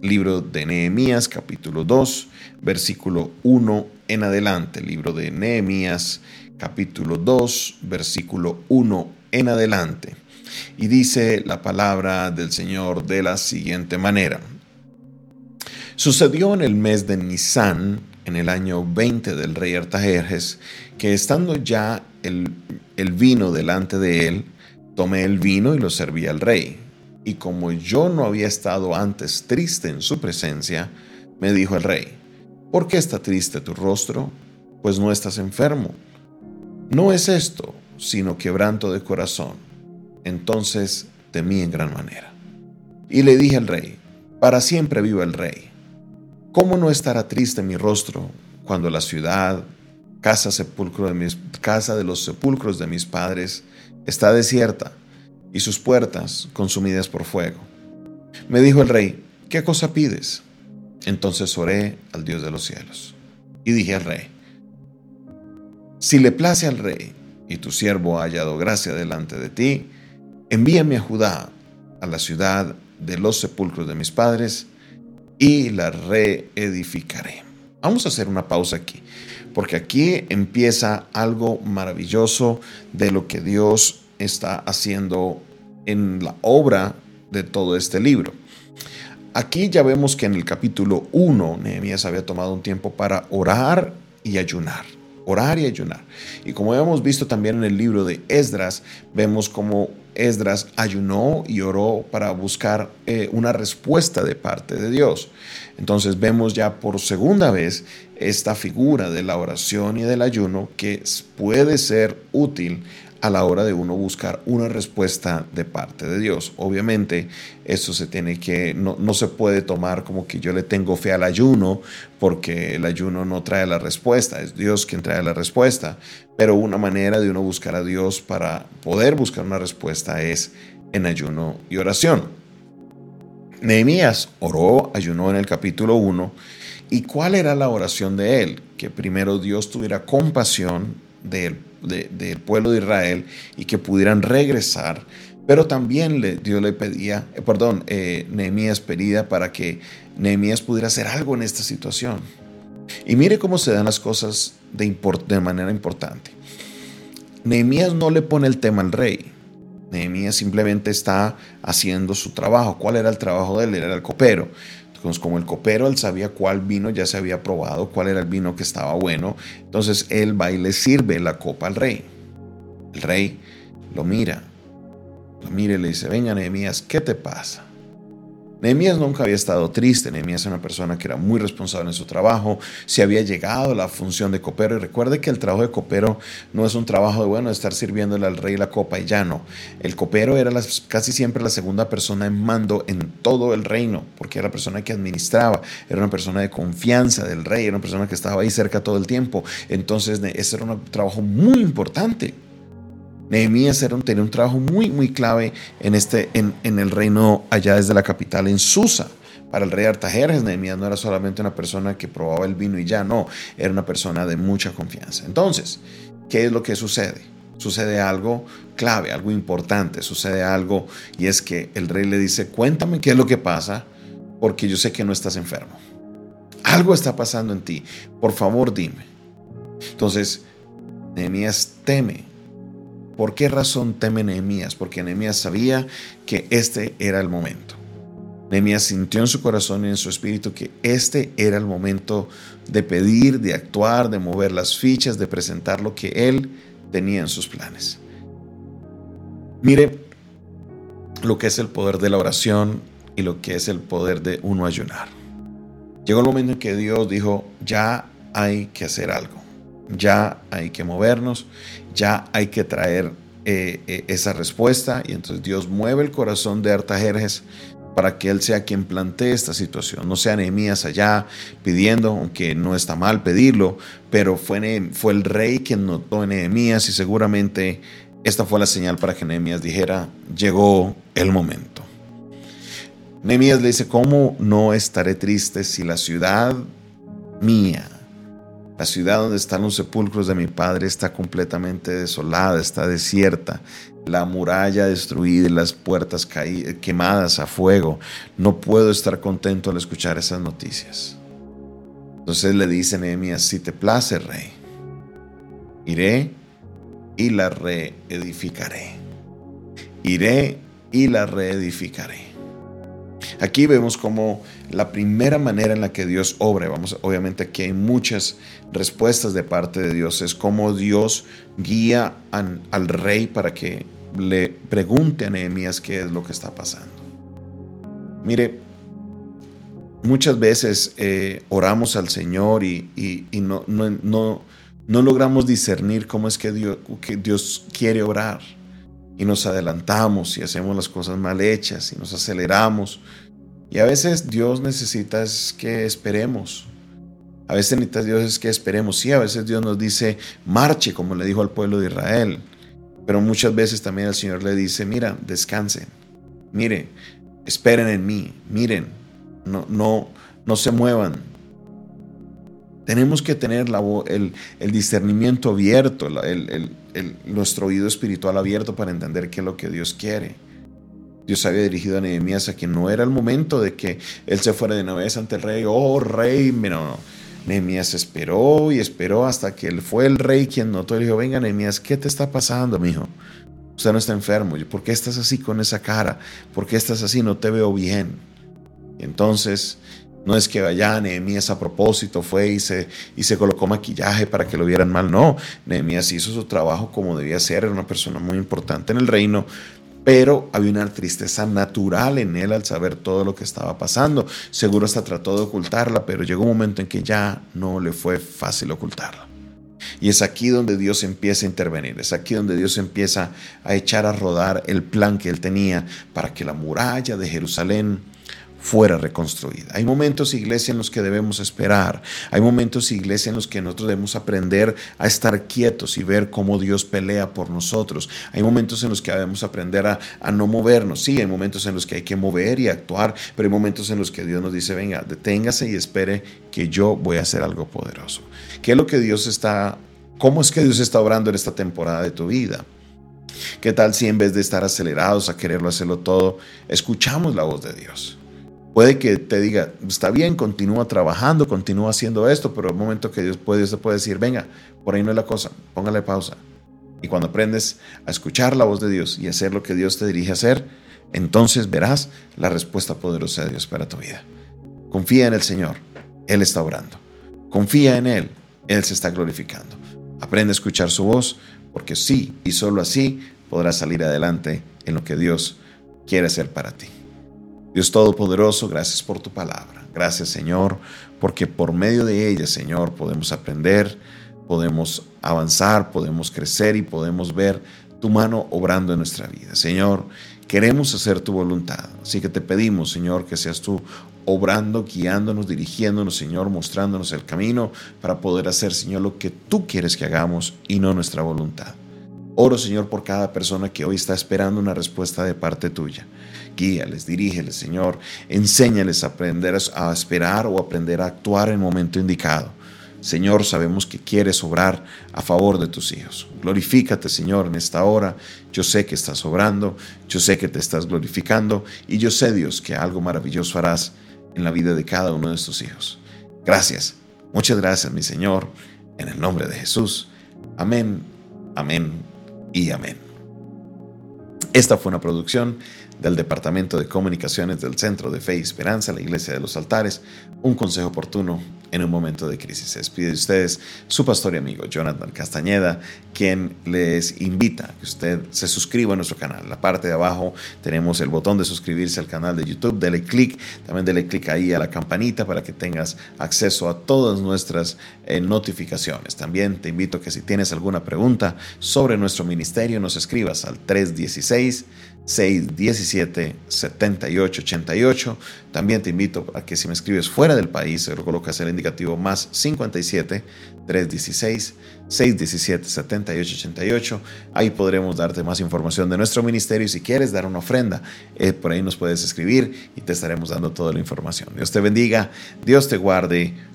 Libro de Nehemías capítulo 2, versículo 1 en adelante. Libro de Nehemías capítulo 2, versículo 1 en adelante. Y dice la palabra del Señor de la siguiente manera. Sucedió en el mes de Nisan, en el año 20 del rey Artajerjes, que estando ya el, el vino delante de él, tomé el vino y lo serví al rey. Y como yo no había estado antes triste en su presencia, me dijo el rey, ¿por qué está triste tu rostro? Pues no estás enfermo. No es esto, sino quebranto de corazón. Entonces temí en gran manera. Y le dije al rey, para siempre viva el rey. ¿Cómo no estará triste mi rostro cuando la ciudad, casa, sepulcro de mis, casa de los sepulcros de mis padres, está desierta y sus puertas consumidas por fuego? Me dijo el rey, ¿qué cosa pides? Entonces oré al Dios de los cielos y dije al rey, si le place al rey y tu siervo ha hallado gracia delante de ti, envíame a Judá, a la ciudad de los sepulcros de mis padres, y la reedificaré. Vamos a hacer una pausa aquí, porque aquí empieza algo maravilloso de lo que Dios está haciendo en la obra de todo este libro. Aquí ya vemos que en el capítulo 1 Nehemías había tomado un tiempo para orar y ayunar orar y ayunar. Y como hemos visto también en el libro de Esdras, vemos como Esdras ayunó y oró para buscar eh, una respuesta de parte de Dios. Entonces vemos ya por segunda vez esta figura de la oración y del ayuno que puede ser útil a la hora de uno buscar una respuesta de parte de Dios. Obviamente, eso se tiene que, no, no, se puede tomar como que yo le tengo fe al ayuno, porque el ayuno no trae la respuesta, es Dios quien trae la respuesta. Pero una manera de uno buscar a Dios para poder buscar una respuesta es en ayuno y oración. Nehemías oró, ayunó en el capítulo 1. ¿Y cuál era la oración de él? Que primero Dios tuviera compasión del pueblo de Israel y que pudieran regresar. Pero también le, Dios le pedía, eh, perdón, eh, Nehemías pedía para que Nehemías pudiera hacer algo en esta situación. Y mire cómo se dan las cosas de, de manera importante. Nehemías no le pone el tema al rey. Nehemías simplemente está haciendo su trabajo. ¿Cuál era el trabajo de él? era el copero. Como el copero, él sabía cuál vino ya se había probado, cuál era el vino que estaba bueno. Entonces, él va y le sirve la copa al rey. El rey lo mira, lo mira y le dice, venga, Nehemías, ¿qué te pasa? Nehemías nunca había estado triste, Nehemías era una persona que era muy responsable en su trabajo, se había llegado a la función de copero y recuerde que el trabajo de copero no es un trabajo de bueno, estar sirviéndole al rey la copa y ya no. El copero era casi siempre la segunda persona en mando en todo el reino, porque era la persona que administraba, era una persona de confianza del rey, era una persona que estaba ahí cerca todo el tiempo. Entonces ese era un trabajo muy importante. Nehemías era un, tenía un trabajo muy, muy clave en, este, en, en, el reino allá desde la capital, en Susa. Para el rey Artajerjes, Nehemías no era solamente una persona que probaba el vino y ya, no, era una persona de mucha confianza. Entonces, ¿qué es lo que sucede? Sucede algo clave, algo importante, sucede algo y es que el rey le dice, cuéntame qué es lo que pasa, porque yo sé que no estás enfermo. Algo está pasando en ti, por favor dime. Entonces, Nehemías teme ¿Por qué razón teme Nehemías? Porque Nehemías sabía que este era el momento. Nehemías sintió en su corazón y en su espíritu que este era el momento de pedir, de actuar, de mover las fichas, de presentar lo que él tenía en sus planes. Mire lo que es el poder de la oración y lo que es el poder de uno ayunar. Llegó el momento en que Dios dijo, ya hay que hacer algo ya hay que movernos, ya hay que traer eh, eh, esa respuesta y entonces Dios mueve el corazón de Artajerjes para que Él sea quien plantee esta situación. No sea Nehemías allá pidiendo, aunque no está mal pedirlo, pero fue, fue el rey quien notó en Nehemías y seguramente esta fue la señal para que Nehemías dijera, llegó el momento. Nehemías le dice, ¿cómo no estaré triste si la ciudad mía La ciudad donde están los sepulcros de mi padre está completamente desolada, está desierta. La muralla destruida y las puertas quemadas a fuego. No puedo estar contento al escuchar esas noticias. Entonces le dice Nehemías, si te place, rey, iré y la reedificaré. Iré y la reedificaré. Aquí vemos como la primera manera en la que Dios obra, vamos, obviamente aquí hay muchas respuestas de parte de Dios, es como Dios guía al rey para que le pregunte a Nehemías qué es lo que está pasando. Mire, muchas veces eh, oramos al Señor y, no, logramos discernir cómo es que Dios, que Dios quiere orar. Y nos adelantamos y hacemos las cosas mal hechas y nos aceleramos. Y a veces Dios necesita es que esperemos. A veces necesita Dios es que esperemos. Sí, a veces Dios nos dice, marche, como le dijo al pueblo de Israel. Pero muchas veces también el Señor le dice, mira, descansen. Mire, esperen en mí. Miren, no, no, no se muevan. Tenemos que tener el, discernimiento abierto, nuestro oído espiritual abierto para entender qué es lo que Dios quiere. Dios había dirigido a Nehemías a que no era el momento de que él se fuera de una vez ante el rey. Oh, rey, no, Nehemías esperó y esperó hasta que él fue el rey quien notó y dijo, venga Nehemías, ¿qué te está pasando, mijo? Usted no está enfermo. ¿Por qué estás así con esa cara? ¿Por qué estás así? No te veo bien. entonces, no es que vaya Nehemías a propósito fue y se, y se colocó maquillaje para que lo vieran mal. No, Nehemías hizo su trabajo como debía ser. Era una persona muy importante en el reino. Pero había una tristeza natural en él al saber todo lo que estaba pasando. Seguro hasta trató de ocultarla, pero llegó un momento en que ya no le fue fácil ocultarla. Y es aquí donde Dios empieza a intervenir, es aquí donde Dios empieza a echar a rodar el plan que él tenía para que la muralla de Jerusalén fuera reconstruida. Hay momentos, iglesia, en los que debemos esperar. Hay momentos, iglesia, en los que nosotros debemos aprender a estar quietos y ver cómo Dios pelea por nosotros. Hay momentos en los que debemos aprender a, no movernos. Sí, hay momentos en los que hay que mover y actuar, pero hay momentos en los que Dios nos dice, venga, deténgase y espere que yo voy a hacer algo poderoso. ¿Qué es lo que Dios está, cómo es que Dios está obrando en esta temporada de tu vida? ¿Qué tal si en vez de estar acelerados a quererlo hacerlo todo, escuchamos la voz de Dios? Puede que te diga, está bien, continúa trabajando, continúa haciendo esto, pero el momento que Dios puede, te puede decir, venga, por ahí no es la cosa, póngale pausa. Y cuando aprendes a escuchar la voz de Dios y hacer lo que Dios te dirige a hacer, entonces verás la respuesta poderosa de Dios para tu vida. Confía en el Señor, Él está obrando. Confía en Él, Él se está glorificando. Aprende a escuchar su voz, porque sí y solo así podrás salir adelante en lo que Dios quiere hacer para ti. Dios Todopoderoso, gracias por tu palabra. Gracias Señor, porque por medio de ella, Señor, podemos aprender, podemos avanzar, podemos crecer y podemos ver tu mano obrando en nuestra vida. Señor, queremos hacer tu voluntad. Así que te pedimos, Señor, que seas tú obrando, guiándonos, dirigiéndonos, Señor, mostrándonos el camino para poder hacer, Señor, lo que tú quieres que hagamos y no nuestra voluntad. Oro, Señor, por cada persona que hoy está esperando una respuesta de parte tuya guíales, dirígeles, Señor. Enséñales a aprender a esperar o aprender a actuar en el momento indicado. Señor, sabemos que quieres obrar a favor de tus hijos. Glorifícate, Señor, en esta hora. Yo sé que estás obrando, yo sé que te estás glorificando y yo sé, Dios, que algo maravilloso harás en la vida de cada uno de estos hijos. Gracias, muchas gracias, mi Señor, en el nombre de Jesús. Amén, amén y amén. Esta fue una producción del Departamento de Comunicaciones del Centro de Fe y Esperanza, la Iglesia de los Altares, un consejo oportuno en un momento de crisis. Se despide de ustedes su pastor y amigo Jonathan Castañeda, quien les invita a que usted se suscriba a nuestro canal. En la parte de abajo tenemos el botón de suscribirse al canal de YouTube. Dele clic, también dele clic ahí a la campanita para que tengas acceso a todas nuestras eh, notificaciones. También te invito a que si tienes alguna pregunta sobre nuestro ministerio, nos escribas al 316 617 7888. También te invito a que si me escribes fuera del país, lo colocas el indicativo más 57 316 617 7888. Ahí podremos darte más información de nuestro ministerio y si quieres dar una ofrenda, eh, por ahí nos puedes escribir y te estaremos dando toda la información. Dios te bendiga, Dios te guarde.